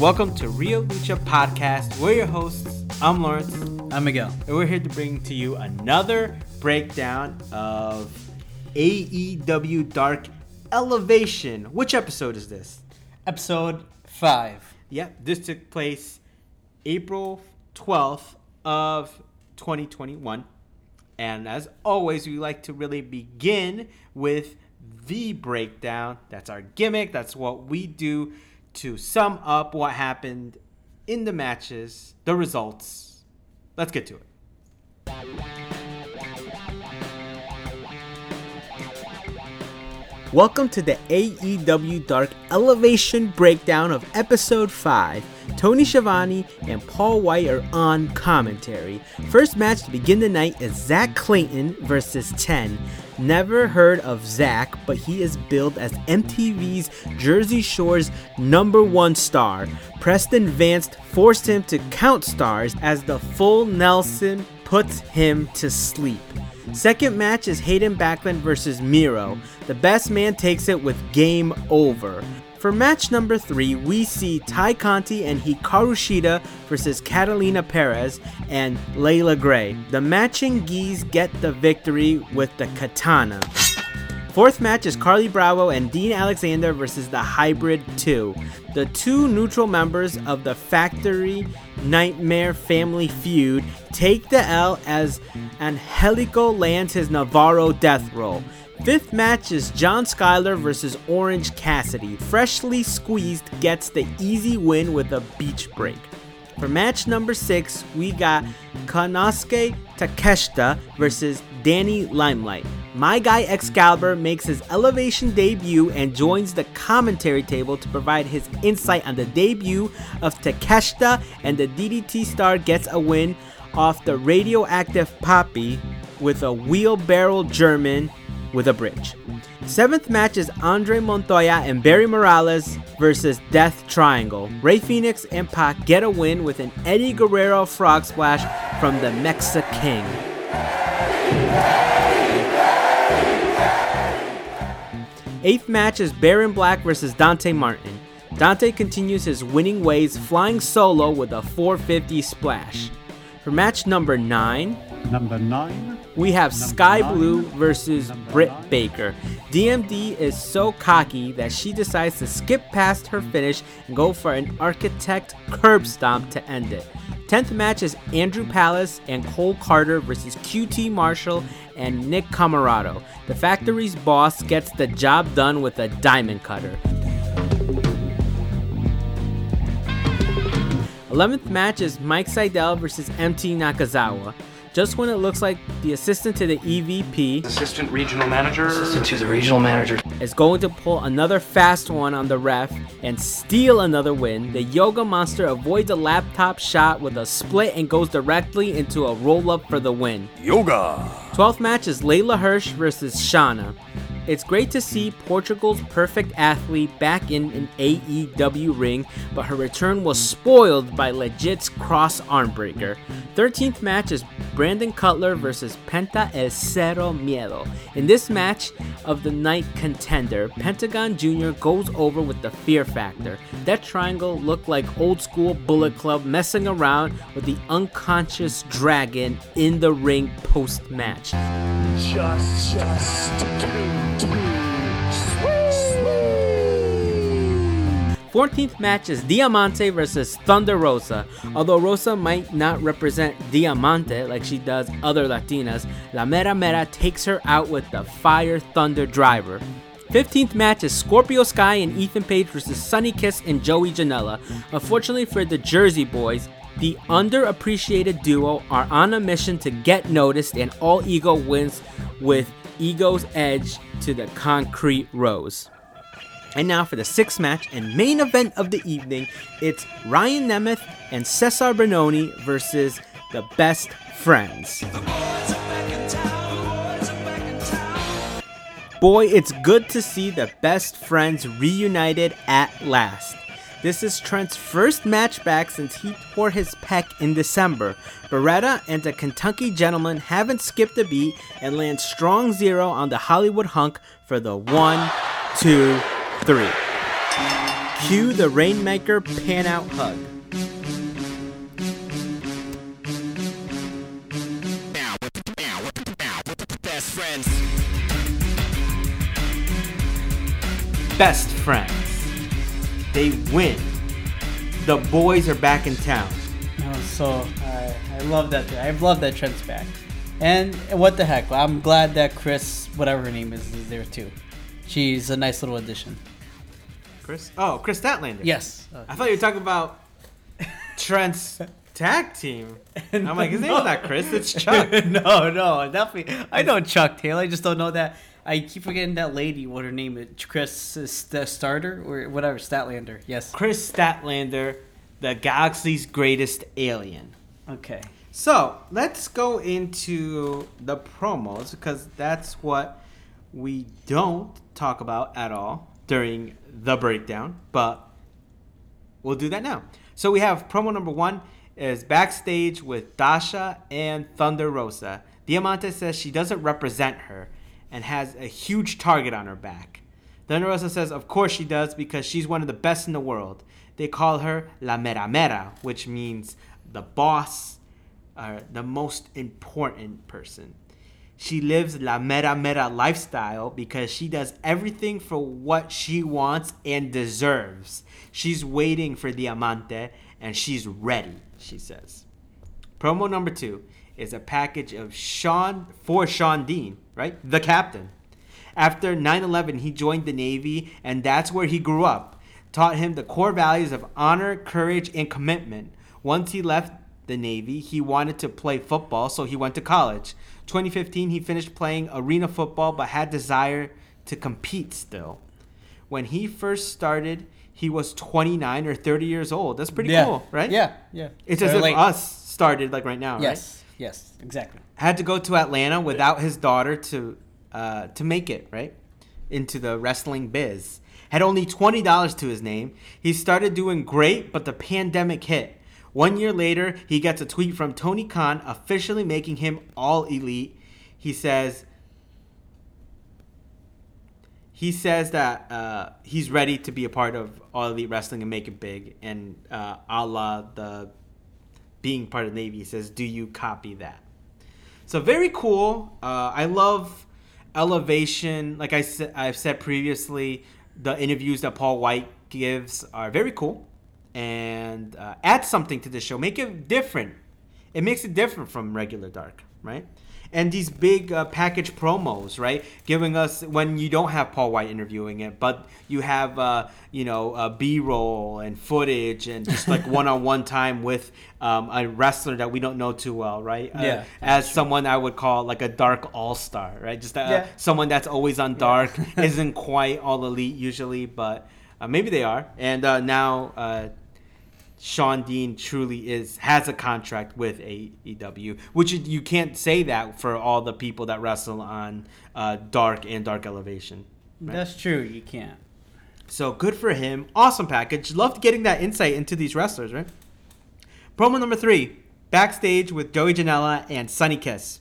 And we're back. Welcome to Rio Lucha Podcast. We're your hosts. I'm Lawrence. I'm Miguel. And we're here to bring to you another breakdown of AEW Dark Elevation. Which episode is this? Episode 5. Yep, this took place April 12th of 2021. And as always, we like to really begin with the breakdown. That's our gimmick. That's what we do to sum up what happened in the matches, the results. Let's get to it. Welcome to the AEW Dark Elevation breakdown of episode 5. Tony Schiavone and Paul White are on commentary. First match to begin the night is Zach Clayton versus 10. Never heard of Zach, but he is billed as MTV's Jersey Shore's number one star. Preston Vance forced him to count stars as the full Nelson puts him to sleep. Second match is Hayden Backlund versus Miro. The best man takes it with game over. For match number three, we see Tay Conti and Hikaru Shida versus Catalina Perez and Layla Gray. The matching geese get the victory with the katana. Fourth match is Carly Bravo and Dean Alexander versus the Hybrid 2. The two neutral members of the Factory Nightmare family feud take the L as Angelico lands his Navarro death roll. Fifth match is John Skyler versus Orange Cassidy. Freshly squeezed gets the easy win with a beach break. For match number six, we got Konosuke Takeshita versus Danny Limelight. My guy Excalibur makes his elevation debut and joins the commentary table to provide his insight on the debut of Takeshita, and the DDT star gets a win off the radioactive Poppy with a wheelbarrow German with a bridge. Seventh match is Andre Montoya and Barry Morales versus Death Triangle. Rey Fenix and Pac get a win with an Eddie Guerrero frog splash from the Mexa King. Eighth match is Baron Black versus Dante Martin. Dante continues his winning ways, flying solo with a 450 splash. For match number 9, Number nine. we have Number Sky nine. Blue versus Number Britt nine. Baker. DMD is so cocky that she decides to skip past her finish and go for an architect curb stomp to end it. 10th match is Andrew Palace and Cole Carter versus QT Marshall and Nick Comoroto. The factory's boss gets the job done with a diamond cutter. 11th match is Mike Sydal versus MT Nakazawa. Just when it looks like the assistant to the EVP Assistant regional manager. assistant to the regional manager. is going to pull another fast one on the ref and steal another win, the Yoga Monster avoids a laptop shot with a split and goes directly into a roll up for the win. Yoga. 12th match is Leyla Hirsch versus Shauna. It's great to see Portugal's perfect athlete back in an AEW ring, but her return was spoiled by Legit's cross arm breaker. 13th match is Brandon Cutler versus Penta El Zero Miedo. In this match of the night contender, Pentagon Jr. goes over with the fear factor. That triangle looked like old school Bullet Club messing around with the unconscious dragon in the ring post match. Just, just do, 14th match is Diamante versus Thunder Rosa. Although Rosa might not represent Diamante like she does other Latinas, La Mera Mera takes her out with the Fire Thunder Driver. 15th match is Scorpio Sky and Ethan Page versus Sonny Kiss and Joey Janela. Unfortunately for the Jersey boys, the underappreciated duo are on a mission to get noticed, and All Ego wins with Ego's edge to the Concrete Rose. And now for the sixth match and main event of the evening, it's Ryan Nemeth and Cesar Bononi versus the Best Friends. Boy, it's good to see the Best Friends reunited at last. This is Trent's first match back since he tore his pec in December. Beretta and the Kentucky Gentleman haven't skipped a beat and land strong zero on the Hollywood hunk for the one, two, three. Cue the Rainmaker pan out hug. Best friends. Best friends. They win. The boys are back in town. Oh, so I, I love that. I love that Trent's back. And what the heck? I'm glad that Kris, whatever her name is, is there too. She's a nice little addition. Chris? Oh, Kris Statlander. Yes. I thought you were talking about Trent's tag team. I'm like, his name's not Chris, it's Chuck. no, no, definitely. I know Chuck Taylor. I just don't know that. I keep forgetting that lady. What her name is? Kris uh, St- Starter or whatever. Statlander. Yes. Kris Statlander, the galaxy's greatest alien. Okay. So let's go into the promos because that's what we don't talk about at all during the breakdown, but we'll do that now. So we have promo number one is backstage with Dasha and Thunder Rosa. Diamante says she doesn't represent her and has a huge target on her back. Rosa says, of course she does because she's one of the best in the world. They call her La Mera Mera, which means the boss, or the most important person. She lives La Mera Mera lifestyle because she does everything for what she wants and deserves. She's waiting for Diamante and she's ready, she says. Promo number two is a package of Sean for Sean Dean, right? The captain. After 9 11, he joined the Navy, and that's where he grew up. Taught him the core values of honor, courage, and commitment. Once he left the Navy, he wanted to play football, so he went to college. 2015, he finished playing arena football but had desire to compete still. When he first started, he was 29 or 30 years old. That's pretty yeah. cool, right? Yeah. Yeah. It's So as if like- us started like right now, right? Yes. Exactly. had to go to Atlanta without his daughter to uh, to make it right into the wrestling biz. Had only twenty dollars to his name. He started doing great, but the pandemic hit. One year later, he gets a tweet from Tony Khan officially making him all elite. He says. He says that uh, he's ready to be a part of All Elite Wrestling and make it big, and uh, a la the being part of the Navy. He says, "Do you copy that?" So very cool. Uh, I love elevation. Like I said, I've said previously, the interviews that Paul White gives are very cool, and uh, add something to the show. Make it different. It makes it different from regular Dark, right? And these big uh, package promos, right? Giving us when you don't have Paul White interviewing it, but you have, uh, you know, uh, B-roll and footage and just like one-on-one time with um, a wrestler that we don't know too well, right? Uh, Yeah, as someone I would call like a dark all-star, right? Just uh, Yeah. someone that's always on dark, isn't quite all elite usually, but uh, maybe they are. And uh, now uh, Sean Dean truly is has a contract with AEW, which you- can't say that for all the people that wrestle on uh, Dark and Dark Elevation. That's true. You can't. So good for him. Awesome package. Loved getting that insight into these wrestlers, right? Promo number three backstage with Joey Janela and Sonny Kiss.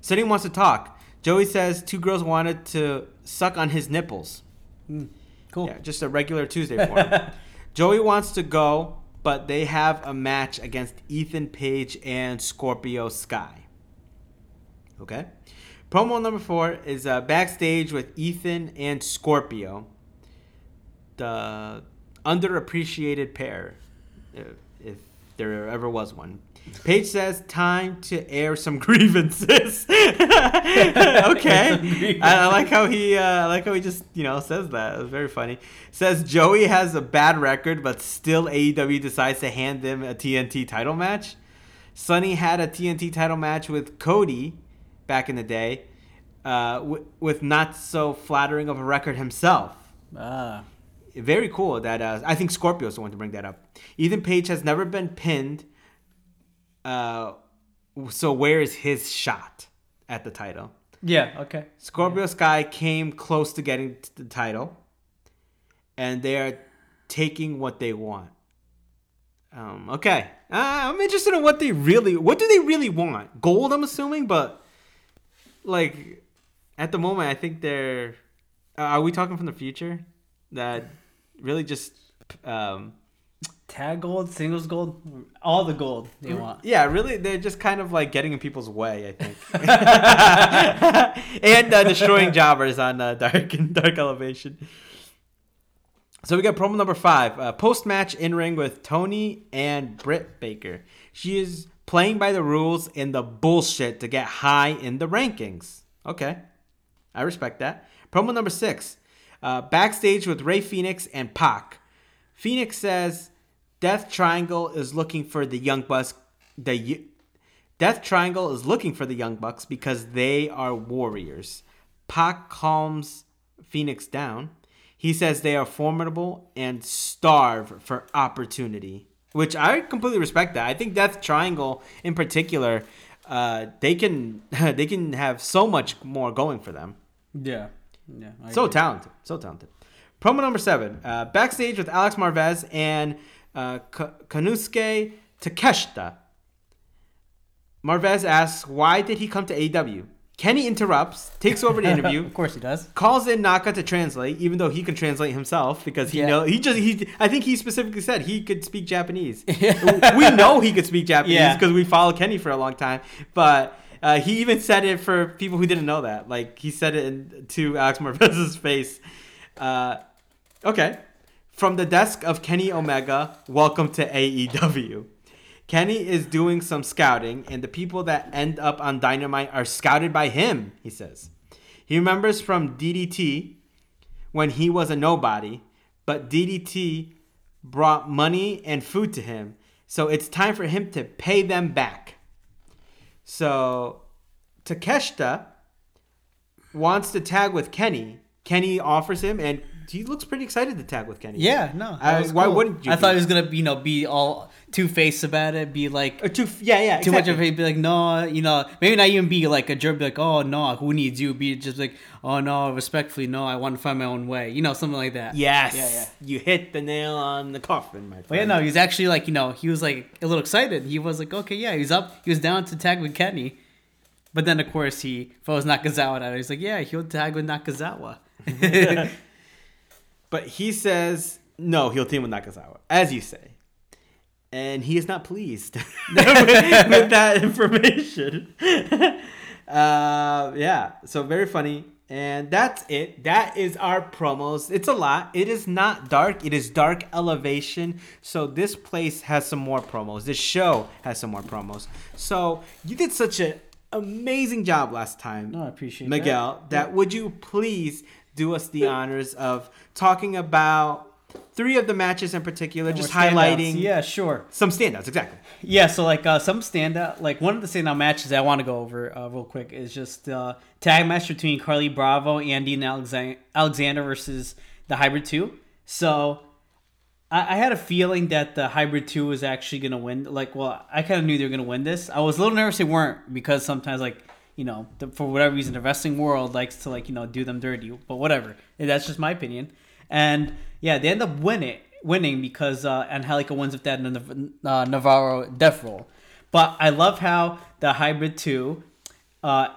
Sonny wants to talk. Joey says two girls wanted to suck on his nipples. Cool. Yeah, just a regular Tuesday for him. Joey wants to go, but they have a match against Ethan Page and Scorpio Sky. Okay. Promo number four is uh, backstage with Ethan and Scorpio, the underappreciated pair, if, there ever was one. Page says, "Time to air some grievances." okay, I, I like how he, uh, I like how he just, you know, says that. It was very funny. Says Joey has a bad record, but still AEW decides to hand them a TNT title match. Sonny had a TNT title match with Cody back in the day, uh, w- with not so flattering of a record himself Ah. Very cool that uh, I think Scorpio's the one to bring that up. Ethan Page has never been pinned. Uh, so where is his shot at the title? Yeah. Okay. Scorpio Sky came close to getting t- the title, and they are taking what they want. Um, okay, uh, I'm interested in what they really. What do they really want? Gold, I'm assuming, but like at the moment, I think they're. Uh, are we talking from the future? That really just um, Tag gold, singles gold, all the gold they Mm-hmm. want. yeah, really they're just kind of like getting in people's way, I think, and uh, destroying jobbers on uh, dark and dark elevation. So we got promo number five, uh, post match in ring with Tony and Britt Baker. She is playing by the rules in the bullshit to get high in the rankings. Okay, I respect that. Promo number six, uh, backstage with Rey Fenix and Pac. Fenix says Death Triangle is looking for the Young Bucks. The Death Triangle is looking for the Young Bucks because they are warriors. Pac calms Fenix down. He says they are formidable and starve for opportunity, which I completely respect that. I think Death Triangle, in particular, uh, they can they can have so much more going for them. Yeah, yeah. I So agree. talented, so talented. Promo number seven, uh, backstage with Alex Marvez and uh, K- Konosuke Takeshita. Marvez asks, "Why did he come to AEW?" Kenny interrupts, takes over the interview, of course he does. calls in Naka to translate, even though he can translate himself because he Yeah. know he just he. I think he specifically said he could speak Japanese. we know he could speak Japanese Yeah. because we followed Kenny for a long time, but. Uh, he even said it for people who didn't know that. Like he said it in, to Alex Marvez's face. Uh, okay, from the desk of Kenny Omega, welcome to AEW. Kenny is doing some scouting, and the people that end up on Dynamite are scouted by him, he says. He remembers from DDT when he was a nobody, but DDT brought money and food to him, so it's time for him to pay them back. So Takeshita wants to tag with Kenny. Kenny offers him, and he looks pretty excited to tag with Kenny. Yeah, no. I- that was why cool. wouldn't you I thought he was gonna, be, you know, be all two faced about it, be like Or too, yeah, yeah, too much of exactly. it, be like, no, you know, maybe not even be like a jerk, be like, oh no, who needs you? Be just like, oh no, respectfully, no, I want to find my own way, you know, something like that. Yes, Yeah, yeah. you hit the nail on the coffin, my friend. But yeah, no, he's actually like, you know, he was like a little excited. He was like, okay, yeah, he's up. He was down to tag with Kenny. But then, of course, he throws Nakazawa out. He's like, yeah, he'll tag with Nakazawa. But he says no, he'll team with Nakazawa, as you say. And he is not pleased with, with that information. uh, yeah, so very funny. And that's it. That is our promos. It's a lot. It is not dark. It is dark elevation. So this place has some more promos. This show has some more promos. So you did such an amazing job last time. No, I appreciate it. Miguel. That would you please do us the honors of talking about three of the matches in particular, just highlighting Yeah, sure. some standouts. Exactly. Yeah, so like uh, some standout, like one of the standout matches I want to go over uh, real quick is just uh, tag match between Carly Bravo, Andy, and Alexa- Alexander versus the Hybrid Two. So I, I had a feeling that the Hybrid Two was actually gonna win. Like, well, I kind of knew they were gonna win this. I was a little nervous they weren't because sometimes like you know the, for whatever reason the wrestling world likes to like you know do them dirty. But whatever, that's just my opinion. And yeah, they end up winning winning because uh, Angelico wins with that Nav- uh, Navarro death roll. But I love how the Hybrid Two. Uh,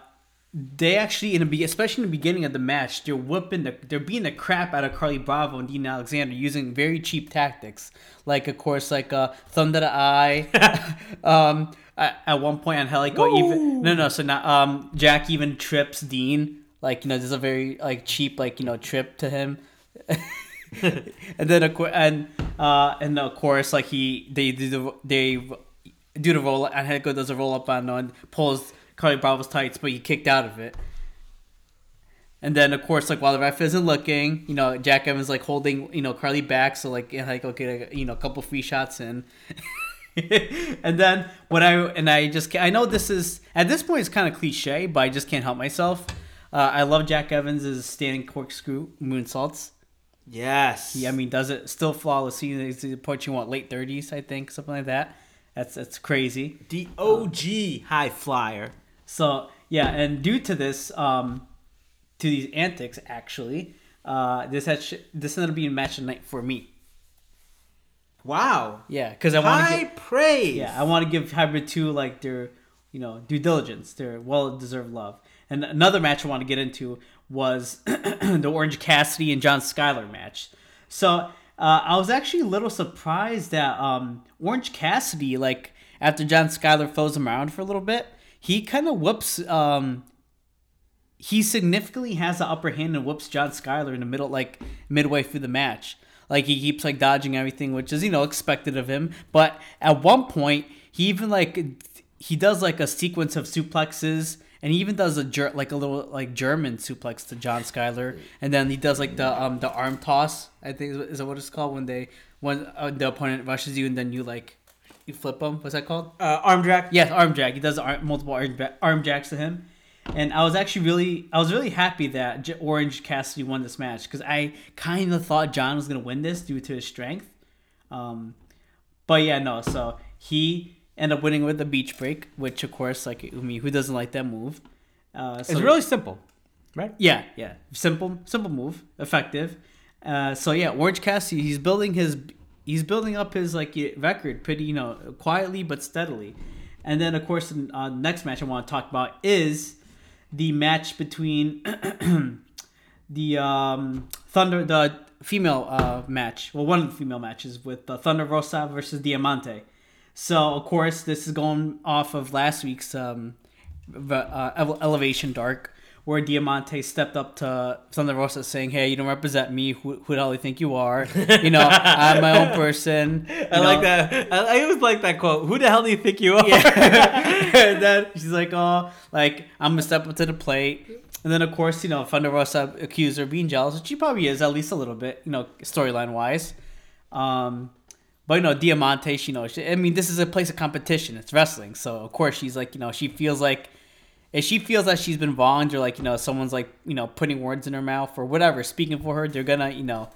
they actually in the be- especially in the beginning of the match, they're whipping the they're beating the crap out of Carly Bravo and Dean Alexander using very cheap tactics. Like of course, like uh, Thunder the Eye. um, at, at one point, Angelico even no no so now um Jack even trips Dean. Like you know, there's a very like cheap like you know trip to him. and then of course and uh and of course like he they do the they do the roll and Angelico does a roll up on and pulls Carly Bravo's tights, but he kicked out of it. And then, of course, like while the ref isn't looking, you know, Jack Evans like holding, you know, Carly back, so like, yeah, like okay, like, you know, a couple free shots in. and then when I and I just I know this is at this point it's kind of cliche, but I just can't help myself. Uh, I love Jack Evans' standing corkscrew moonsaults. Yes. He, I mean, does it still flawlessly? He's approaching what late thirties, I think, something like that. That's that's crazy. the OG high flyer. So yeah, and due to this, um, to these antics, actually, uh, this has this ended up being match of night for me. Wow. Yeah, because I want to High give, praise. yeah I want to give Hybrid Two like their you know due diligence, their well deserved love. And another match I want to get into was the Orange Cassidy and John Skyler match. So uh, I was actually a little surprised that um, Orange Cassidy, like after John Skyler throws him around for a little bit, he kind of whoops. Um, he significantly has the upper hand and whoops John Skyler in the middle, like midway through the match. Like he keeps like dodging everything, which is you know expected of him. But at one point, he even like he does like a sequence of suplexes, and he even does a ger- like a little like German suplex to John Skyler, and then he does like the um the arm toss. I think is is that what it's called when they when uh, the opponent rushes you and then you like you flip them. What's that called? Uh, arm drag. Yes, arm jack. He does arm, multiple arm, arm jacks to him, and I was actually really, I was really happy that J- Orange Cassidy won this match because I kind of thought John was gonna win this due to his strength. Um, but yeah, no. So he ended up winning with the beach break, which of course, like I mean, who doesn't like that move? Uh, so It's really simple, right? yeah, yeah. Simple, simple move, effective. Uh, so yeah, Orange Cassidy, he's building his, he's building up his like record pretty, you know, quietly but steadily. And then of course, the uh, next match I want to talk about is the match between the um, Thunder, the female uh, match. Well, one of the female matches with uh, Thunder Rosa versus Diamante. So of course, this is going off of last week's um, uh, Elevation Dark, where Diamante stepped up to Thunder Rosa saying, "Hey, you don't represent me. Who, who the hell do you think you are? You know, I'm my own person." I like that. I, I always like that quote. Who the hell do you think you are? and then she's like, "Oh, like I'm gonna step up to the plate." And then of course, you know, Thunder Rosa accused her of being jealous, which she probably is at least a little bit, you know, storyline wise. Um, but you know, Diamante, she, knows. she, I mean, this is a place of competition. It's wrestling, so of course she's like, you know, she feels like if she feels that she's been wronged or like you know someone's like you know putting words in her mouth or whatever, speaking for her, they're gonna you know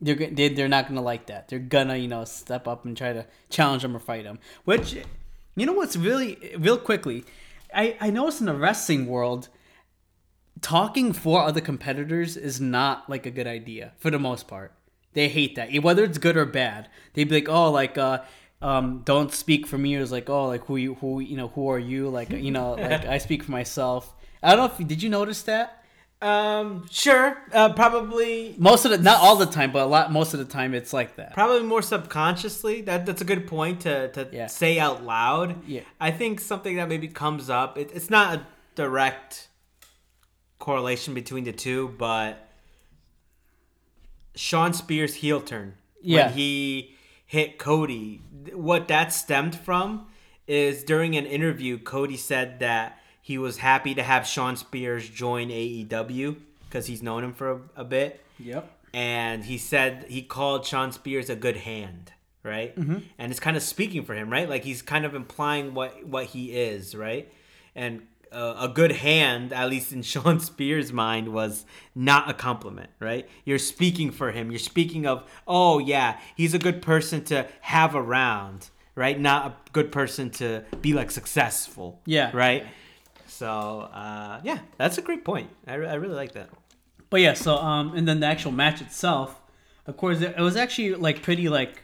they're they're not gonna like that. They're gonna you know step up and try to challenge them or fight them. Which you know what's really real quickly, I I noticed in the wrestling world. Talking for other competitors is not like a good idea for the most part. They hate that, whether it's good or bad. They'd be like, "Oh, like, uh, um, don't speak for me." It was like, "Oh, like who you, who you know, who are you?" Like, you know, like I speak for myself. I don't know if did you notice that Um, sure. Uh, probably, most of the not all the time, but a lot most of the time it's like that. probably more subconsciously. That that's a good point to to Yeah. say out loud. Yeah. I think something that maybe comes up. It, it's not a direct correlation between the two, but Sean Spears' heel turn Yeah. when he hit Cody. What that stemmed from is during an interview, Cody said that he was happy to have Sean Spears join AEW because he's known him for a, a bit Yep. and he said he called Sean Spears a good hand, right? Mm-hmm. And it's kind of speaking for him, right? Like he's kind of implying what what he is, right? And a good hand, at least in Sean Spears' mind, was not a compliment, right? You're speaking for him. You're speaking of, oh yeah, he's a good person to have around, right? Not a good person to be like successful, Yeah. right? So uh, yeah, that's a great point. I, re- I really like that. But yeah, so um, and then the actual match itself, of course, it was actually like pretty like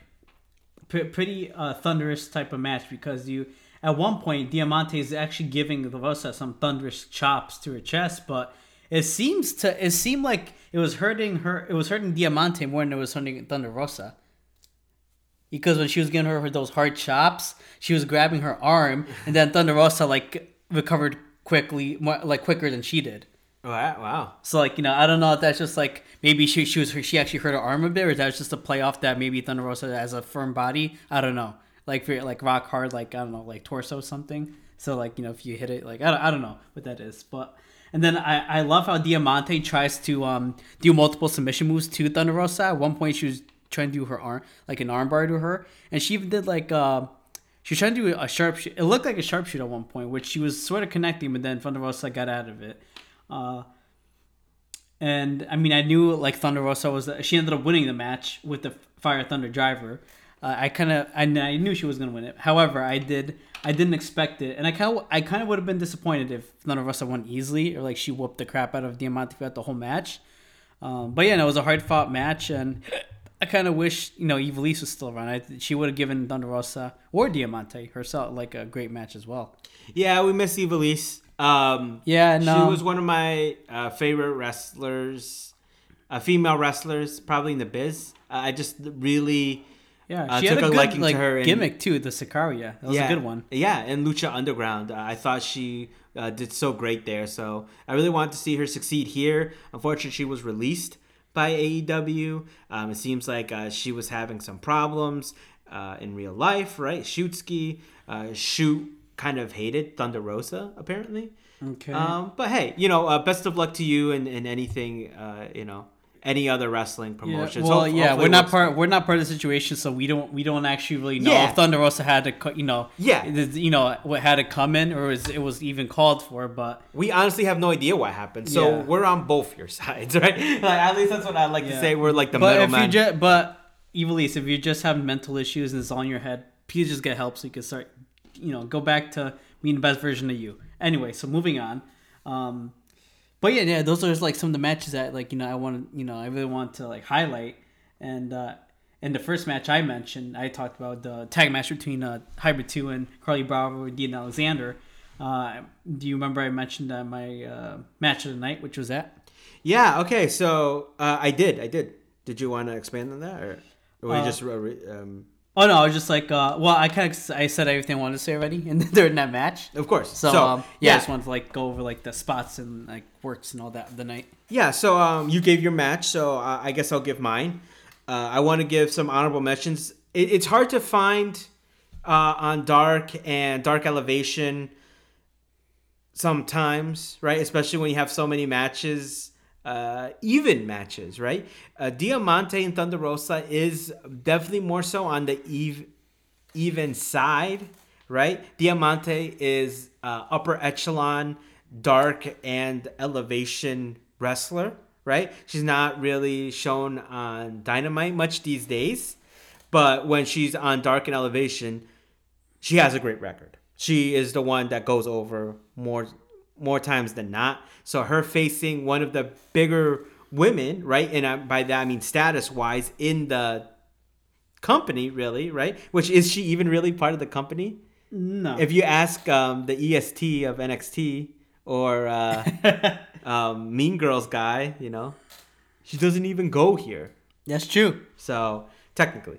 p- pretty uh, thunderous type of match because you at one point Diamante is actually giving the Rosa some thunderous chops to her chest, but it seems to it seemed like it was hurting her. It was hurting Diamante more than it was hurting Thunder Rosa. Because when she was giving her, her those hard chops, she was grabbing her arm, and then Thunder Rosa like recovered quickly, more, like quicker than she did. Wow, wow. So like you know, I don't know if that's just like maybe she she was she actually hurt her arm a bit, or that's just a play off that maybe Thunder Rosa has a firm body. I don't know, like for like rock hard, like I don't know, like torso something. So like you know, if you hit it, like I don't, I don't know what that is, but and then I I love how Diamante tries to um do multiple submission moves to Thunder Rosa. At one point, she was trying to do her arm like an armbar to her, and she even did like uh. She was trying to do a sharp. It looked like a sharpshoot at one point, which she was sort of connecting, but then Thunder Rosa got out of it. Uh, and I mean, I knew like Thunder Rosa was. She ended up winning the match with the Fire Thunder Driver. Uh, I kind of, I, I knew she was gonna win it. However, I did, I didn't expect it, and I kind of, I kind of would have been disappointed if Thunder Rosa won easily or like she whooped the crap out of Diamante throughout the whole match. Um, but yeah, no, it was a hard fought match, and I kind of wish you know Ivelisse was still around. I, she would have given Thunder Rosa or Diamante herself like a great match as well. Yeah, we miss Ivelisse. Um, Yeah, no. She was one of my uh, favorite wrestlers. uh, female wrestlers probably in the biz. Uh, I just really Yeah, uh, she had took a good liking to her gimmick too. The Sicaria, that was yeah, a good one. Yeah, and Lucha Underground, uh, I thought she uh, did so great there. So I really wanted to see her succeed here. Unfortunately, she was released by AEW. Um, it seems like uh, she was having some problems uh, in real life, right? Shootski, uh, Shoot kind of hated Thunder Rosa apparently. Okay. Um, but hey, you know, uh, best of luck to you in, in anything, uh, you know, any other wrestling Yeah, promotions. well, Ho- yeah, we're not part. We're not part of the situation, so we don't. We don't actually really know Yeah. if Thunder Rosa had to, you know, Yeah. you know, what had to come in, or was it was even called for. But we honestly have no idea what happened. So Yeah. we're on both your sides, right? Like at least that's what I like to say. We're like the but if middleman. you just, but Ivelisse, if you just have mental issues and it's on your head, please just get help so you can start, you know, go back to being the best version of you. Anyway, so moving on. Um, but yeah, yeah, those are just like some of the matches that like you know I want to you know I really want to like highlight. And uh, in the first match I mentioned, I talked about the tag match between uh, Hybrid Two and Carly Bravo and Dean Alexander. Uh, do you remember I mentioned uh, my uh, match of the night, which was that? yeah. Okay. So uh, I did. I did. Did you want to expand on that, or, or we Uh, just uh, re- um, Oh no, I was just like, uh, well, I kind of I said everything I wanted to say already, and during that match. of course. So, So, um, yeah, I just wanted to like go over like the spots and like works and all that of the night. yeah. So um, you gave your match. So uh, I guess I'll give mine. Uh, I want to give some honorable mentions. It, it's hard to find uh, on Dark and Dark Elevation sometimes, right? Especially when you have so many matches, uh, even matches, right? Uh, Diamante and Thunder Rosa is definitely more so on the eve, even side, right? Diamante is uh, upper echelon, dark and elevation wrestler, right? She's not really shown on Dynamite much these days, but when she's on Dark and Elevation, she has a great record. She is the one that goes over more more times than not. So her facing one of the bigger women, right? And by that I mean status wise in the company, really, right? Which is she even really part of the company? No, If you ask um, the EST of NXT or uh, um, Mean Girls guy, you know, she doesn't even go here. that's true. So technically.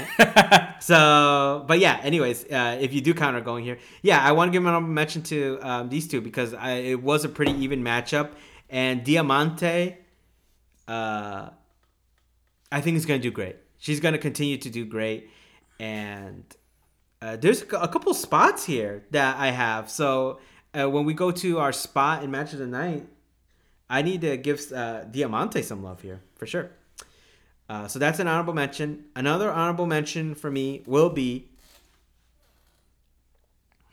so, but yeah. Anyways, uh, if you do count her going here, yeah, I want to give an honorable mention to um, these two because I, it was a pretty even matchup, and Diamante, uh, I think is going to do great. She's going to continue to do great, and uh, there's a a couple spots here that I have. So uh, when we go to our spot in match of the night, I need to give uh, Diamante some love here for sure. Uh, so that's an honorable mention. Another honorable mention for me will be.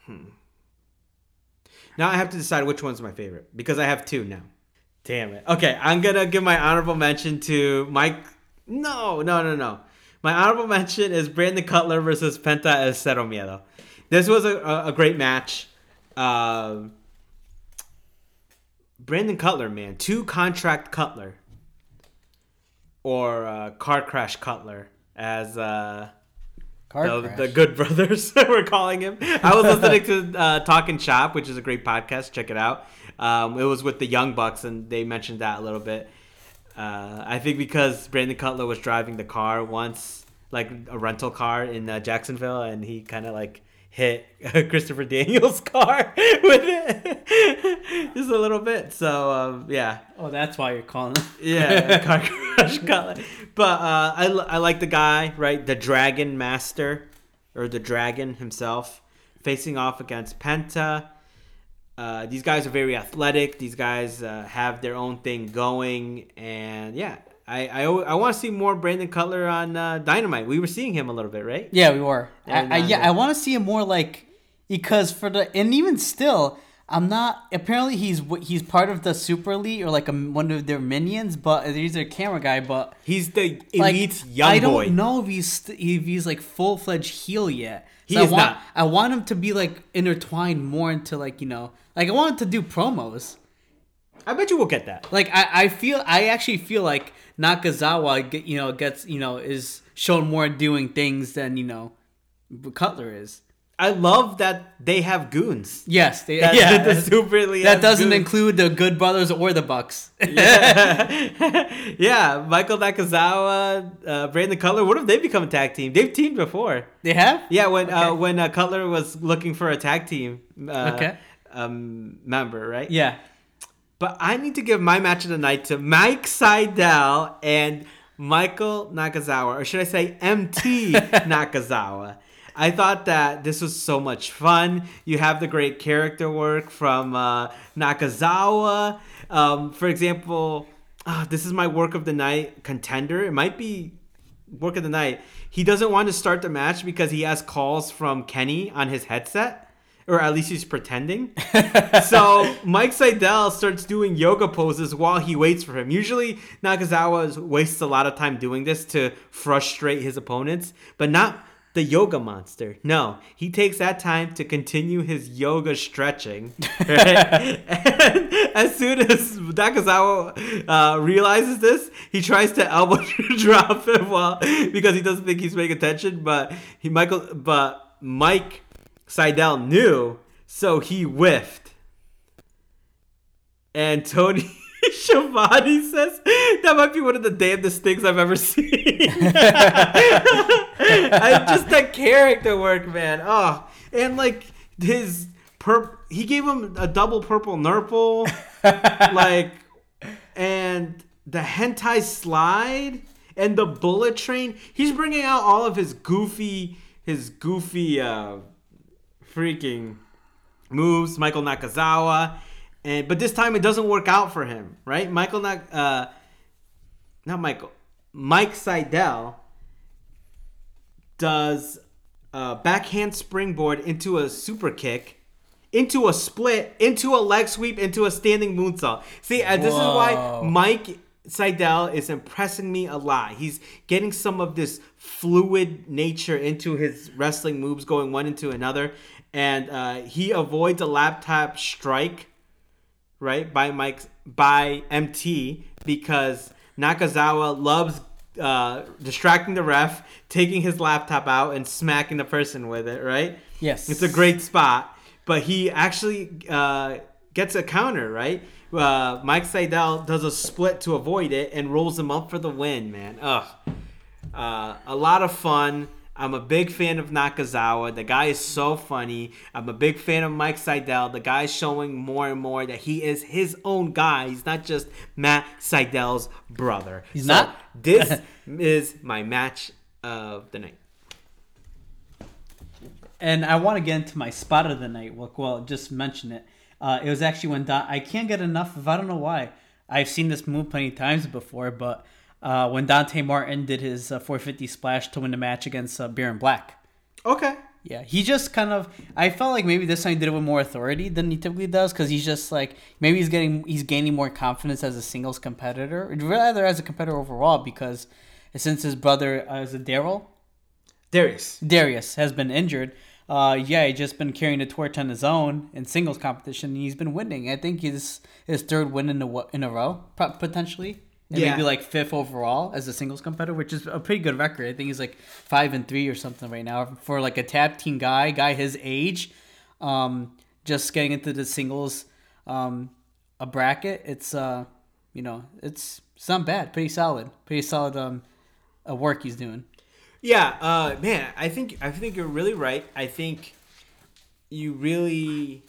Hmm. Now I have to decide which one's my favorite because I have two now. Damn it. Okay, I'm gonna give my honorable mention to Mike. No, no, no, no. My honorable mention is Brandon Cutler versus Penta El Zero Miedo. This was a, a, a great match. Um, Brandon Cutler, man, two contract Cutler or uh, car crash Cutler, as uh, Car the, the Good Brothers were calling him. I was listening to uh, Talking Shop, which is a great podcast. Check it out. Um, it was with the Young Bucks, and they mentioned that a little bit. Uh, I think because Brandon Cutler was driving the car once, like a rental car in uh, Jacksonville, and he kind of like hit Christopher Daniels' car with it just a little bit. So um, yeah, oh, that's why you're calling. Them. yeah, car crash. But uh, I, I like the guy, right? The Dragon Master, or the Dragon himself, facing off against Penta. Uh, these guys are very athletic. These guys uh, have their own thing going, and yeah, I I, I want to see more Brandon Cutler on uh, Dynamite. We were seeing him a little bit, right? Yeah, we were. I, And, I, uh, yeah. I want to see him more like because for the and even still, I'm not. Apparently, he's he's part of the Super Elite or like a, one of their minions, but he's their camera guy. But He's the like, elite young I don't know if he's if he's like full fledged heel yet. He I is want, not. I want him to be like intertwined more into like you know like I want him to do promos. I bet you will get that. Like I, I feel I actually feel like Nakazawa get, you know gets you know is shown more doing things than you know Cutler is. I love that they have goons. Yes, they, That, yeah. the Super Elite that doesn't goons. include the Good Brothers or the Bucks. yeah, yeah, Michael Nakazawa, uh, Brandon Cutler. What if they become a tag team? They've teamed before. they have? Yeah, when uh, when uh, Cutler was looking for a tag team uh, Okay. um, member, right? Yeah. But I need to give my match of the night to Mike Sydal and Michael Nakazawa, or should I say MT Nakazawa. I thought that this was so much fun. You have the great character work from uh, Nakazawa. Um, for example, ah, this is my work of the night contender. It might be work of the night. He doesn't want to start the match because he has calls from Kenny on his headset, or at least he's pretending. so Mike Sydal starts doing yoga poses while he waits for him. Usually Nakazawa wastes a lot of time doing this to frustrate his opponents, but not the yoga monster. No, he takes that time to continue his yoga stretching. Right? and as soon as Nakazawa uh, realizes this, he tries to elbow drop him while because he doesn't think he's paying attention. But he Michael, but Mike Sydal knew, so he whiffed. And Tony Schiavone says that might be one of the damnedest things I've ever seen. I, just that character work, man. Oh, and like his pur- he gave him a double purple nurple, like, and the hentai slide and the bullet train. He's bringing out all of his goofy, his goofy, uh, freaking moves. Michael Nakazawa, and but this time it doesn't work out for him, right? Michael Nak, uh, not Michael, Mike Sydal does a backhand springboard into a super kick, into a split, into a leg sweep, into a standing moonsault. See, uh, this is why Mike Sydal is impressing me a lot. He's getting some of this fluid nature into his wrestling moves, going one into another, and uh, he avoids a laptop strike right by Mike by MT because Nakazawa loves uh, distracting the ref, taking his laptop out and smacking the person with it. Right? Yes. It's a great spot, but he actually uh, gets a counter. Right? Uh, Mike Sydal does a split to avoid it and rolls him up for the win. Man, ugh, uh, a lot of fun. I'm a big fan of Nakazawa. The guy is so funny. I'm a big fan of Mike Sydal. The guy is showing more and more that he is his own guy. He's not just Matt Sydal's brother. He's So not? this is my match of the night. And I want to get into my spot of the night. Well, well just mention it. Uh, it was actually when Don, I can't get enough of. I don't know why. I've seen this move plenty of times before, but uh, when Dante Martin did his uh, 450 splash to win the match against uh, Baron Black. Okay. Yeah, he just kind of. I felt like maybe this time he did it with more authority than he typically does, because he's just like maybe he's getting he's gaining more confidence as a singles competitor, or rather as a competitor overall, because since his brother uh, is a Daryl, Darius. Darius has been injured. Uh, yeah, he's just been carrying the torch on his own in singles competition. And he's been winning. I think he's his third win in a in a row, potentially, and Yeah. maybe like fifth overall as a singles competitor, which is a pretty good record. I think he's like five and three or something right now for like a tap team guy, guy his age. Um, just getting into the singles, um, a bracket. It's uh, you know, it's it's not bad. Pretty solid. Pretty solid. Um, uh, work he's doing. Yeah, uh, man, I think I think you're really right. I think you really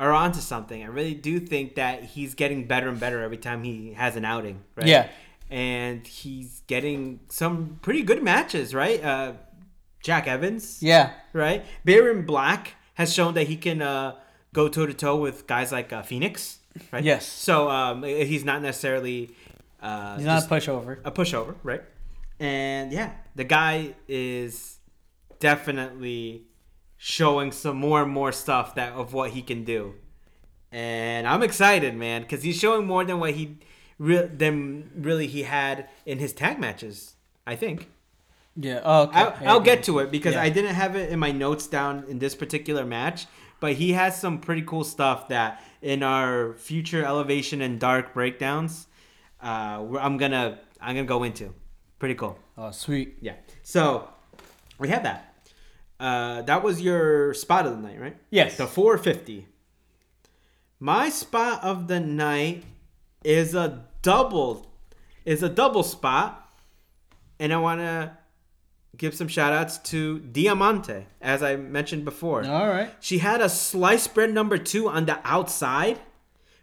are onto something. I really do think that he's getting better and better every time he has an outing, right? Yeah. And he's getting some pretty good matches, right? Uh, Jack Evans, Yeah. right? Baron Black has shown that he can uh, go toe to toe with guys like uh, Fenix, right? Yes. So um, he's not necessarily uh, He's not a pushover. a pushover, right? And yeah, the guy is definitely showing some more and more stuff that of what he can do. And I'm excited, man, because he's showing more than what he re- than really he had in his tag matches. I think. Yeah. Oh, okay. I'll, I'll get to it because Yeah. I didn't have it in my notes down in this particular match, but he has some pretty cool stuff that in our future elevation and dark breakdowns, uh, I'm gonna I'm gonna go into. Pretty cool. Oh, sweet. Yeah. So we have that. uh, that was your spot of the night, right? Yes. The 450. My spot of the night is a double, is a double spot, and I want to give some shout outs to Diamante, as I mentioned before. All right. She had a Sliced Bread number two on the outside,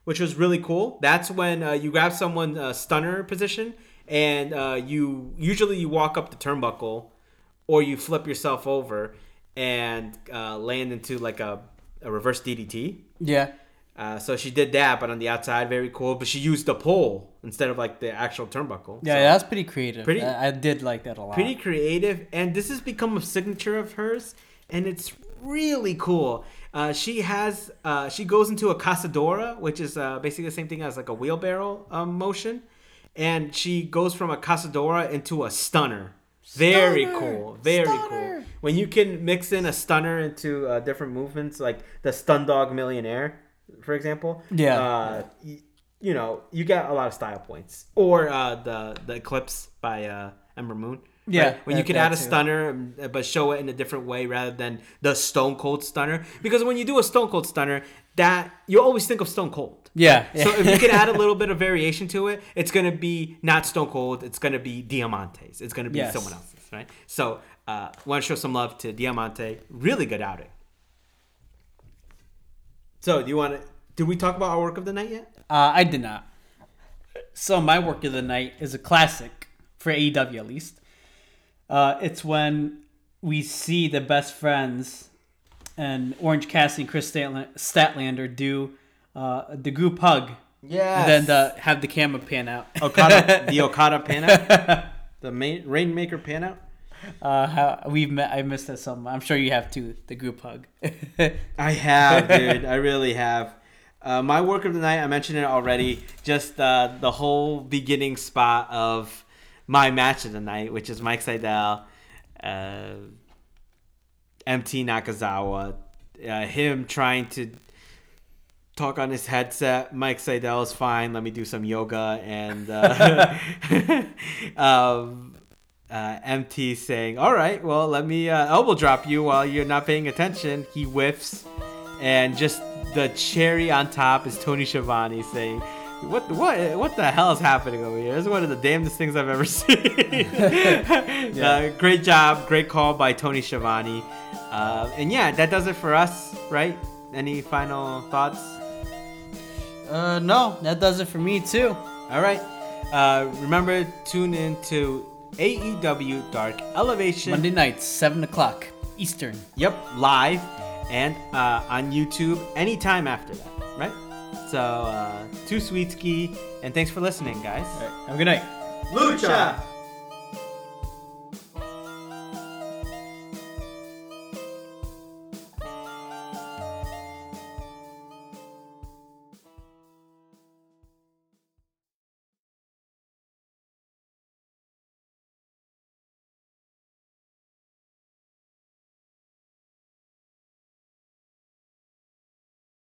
which was really cool. That's when uh, you grab someone uh, stunner position, and uh, you usually you walk up the turnbuckle, or you flip yourself over and uh, land into like a, a reverse DDT. Yeah. Uh, so she did that, but on the outside, very cool. But she used the pole instead of like the actual turnbuckle. Yeah, So- that's pretty creative. Pretty- I, I did like that a lot. pretty creative and this has become a signature of hers and it's really cool uh, she has uh, she goes into a casadora which is uh, basically the same thing as like a wheelbarrow um, motion and she goes from a casadora into a stunner. Very Stunner! cool. Very cool. When you can mix in a stunner into uh, different movements like the Stundog Millionaire for example Yeah. uh, y- you know you get a lot of style points. Or uh, the the eclipse by uh, ember moon Yeah, when you that- that add a too. stunner um, but show it in a different way rather than the stone cold stunner because when you do a stone cold stunner that you always think of stone cold Yeah. so if you could add a little bit of variation to it it's gonna be not stone cold it's gonna be diamantes it's gonna be Yes. someone else's right so uh want to show some love to diamante really good outing so do you want to did we talk about our work of the night yet Uh, I did not. So my work of the night is a classic for AEW at least. Uh, it's when we see the best friends and Orange Cassidy and Kris Statla- Statlander do uh, the group hug. yeah And then the, have the camera pan out. okada the okada pan out the main rainmaker pan out Uh, how, we've met, I missed that so much. I'm sure you have too. The group hug. I have, dude. I really have. Uh, my work of the night, I mentioned it already. Just uh, the whole beginning spot of my match of the night, which is Mike Sydal, uh, MT Nakazawa, uh, him trying to talk on his headset. Mike Sydal is fine. Let me do some yoga and. Uh, um, uh, MT saying, "All right, well, let me uh, elbow drop you while you're not paying attention." He whiffs, and just the cherry on top is Tony Schiavone saying, "What, what, what the hell is happening over here? This is one of the damnedest things I've ever seen." uh, great job, great call by Tony Schiavone, uh, and yeah, that does it for us, right? Any final thoughts? uh, no, that does it for me too. All right. Uh, remember, tune in to AEW Dark Elevation. Monday nights, 7 o'clock Eastern. Yep, live and uh, on YouTube anytime after that, right? So, uh, too sweet ski, and thanks for listening, guys. Have a good night. Lucha!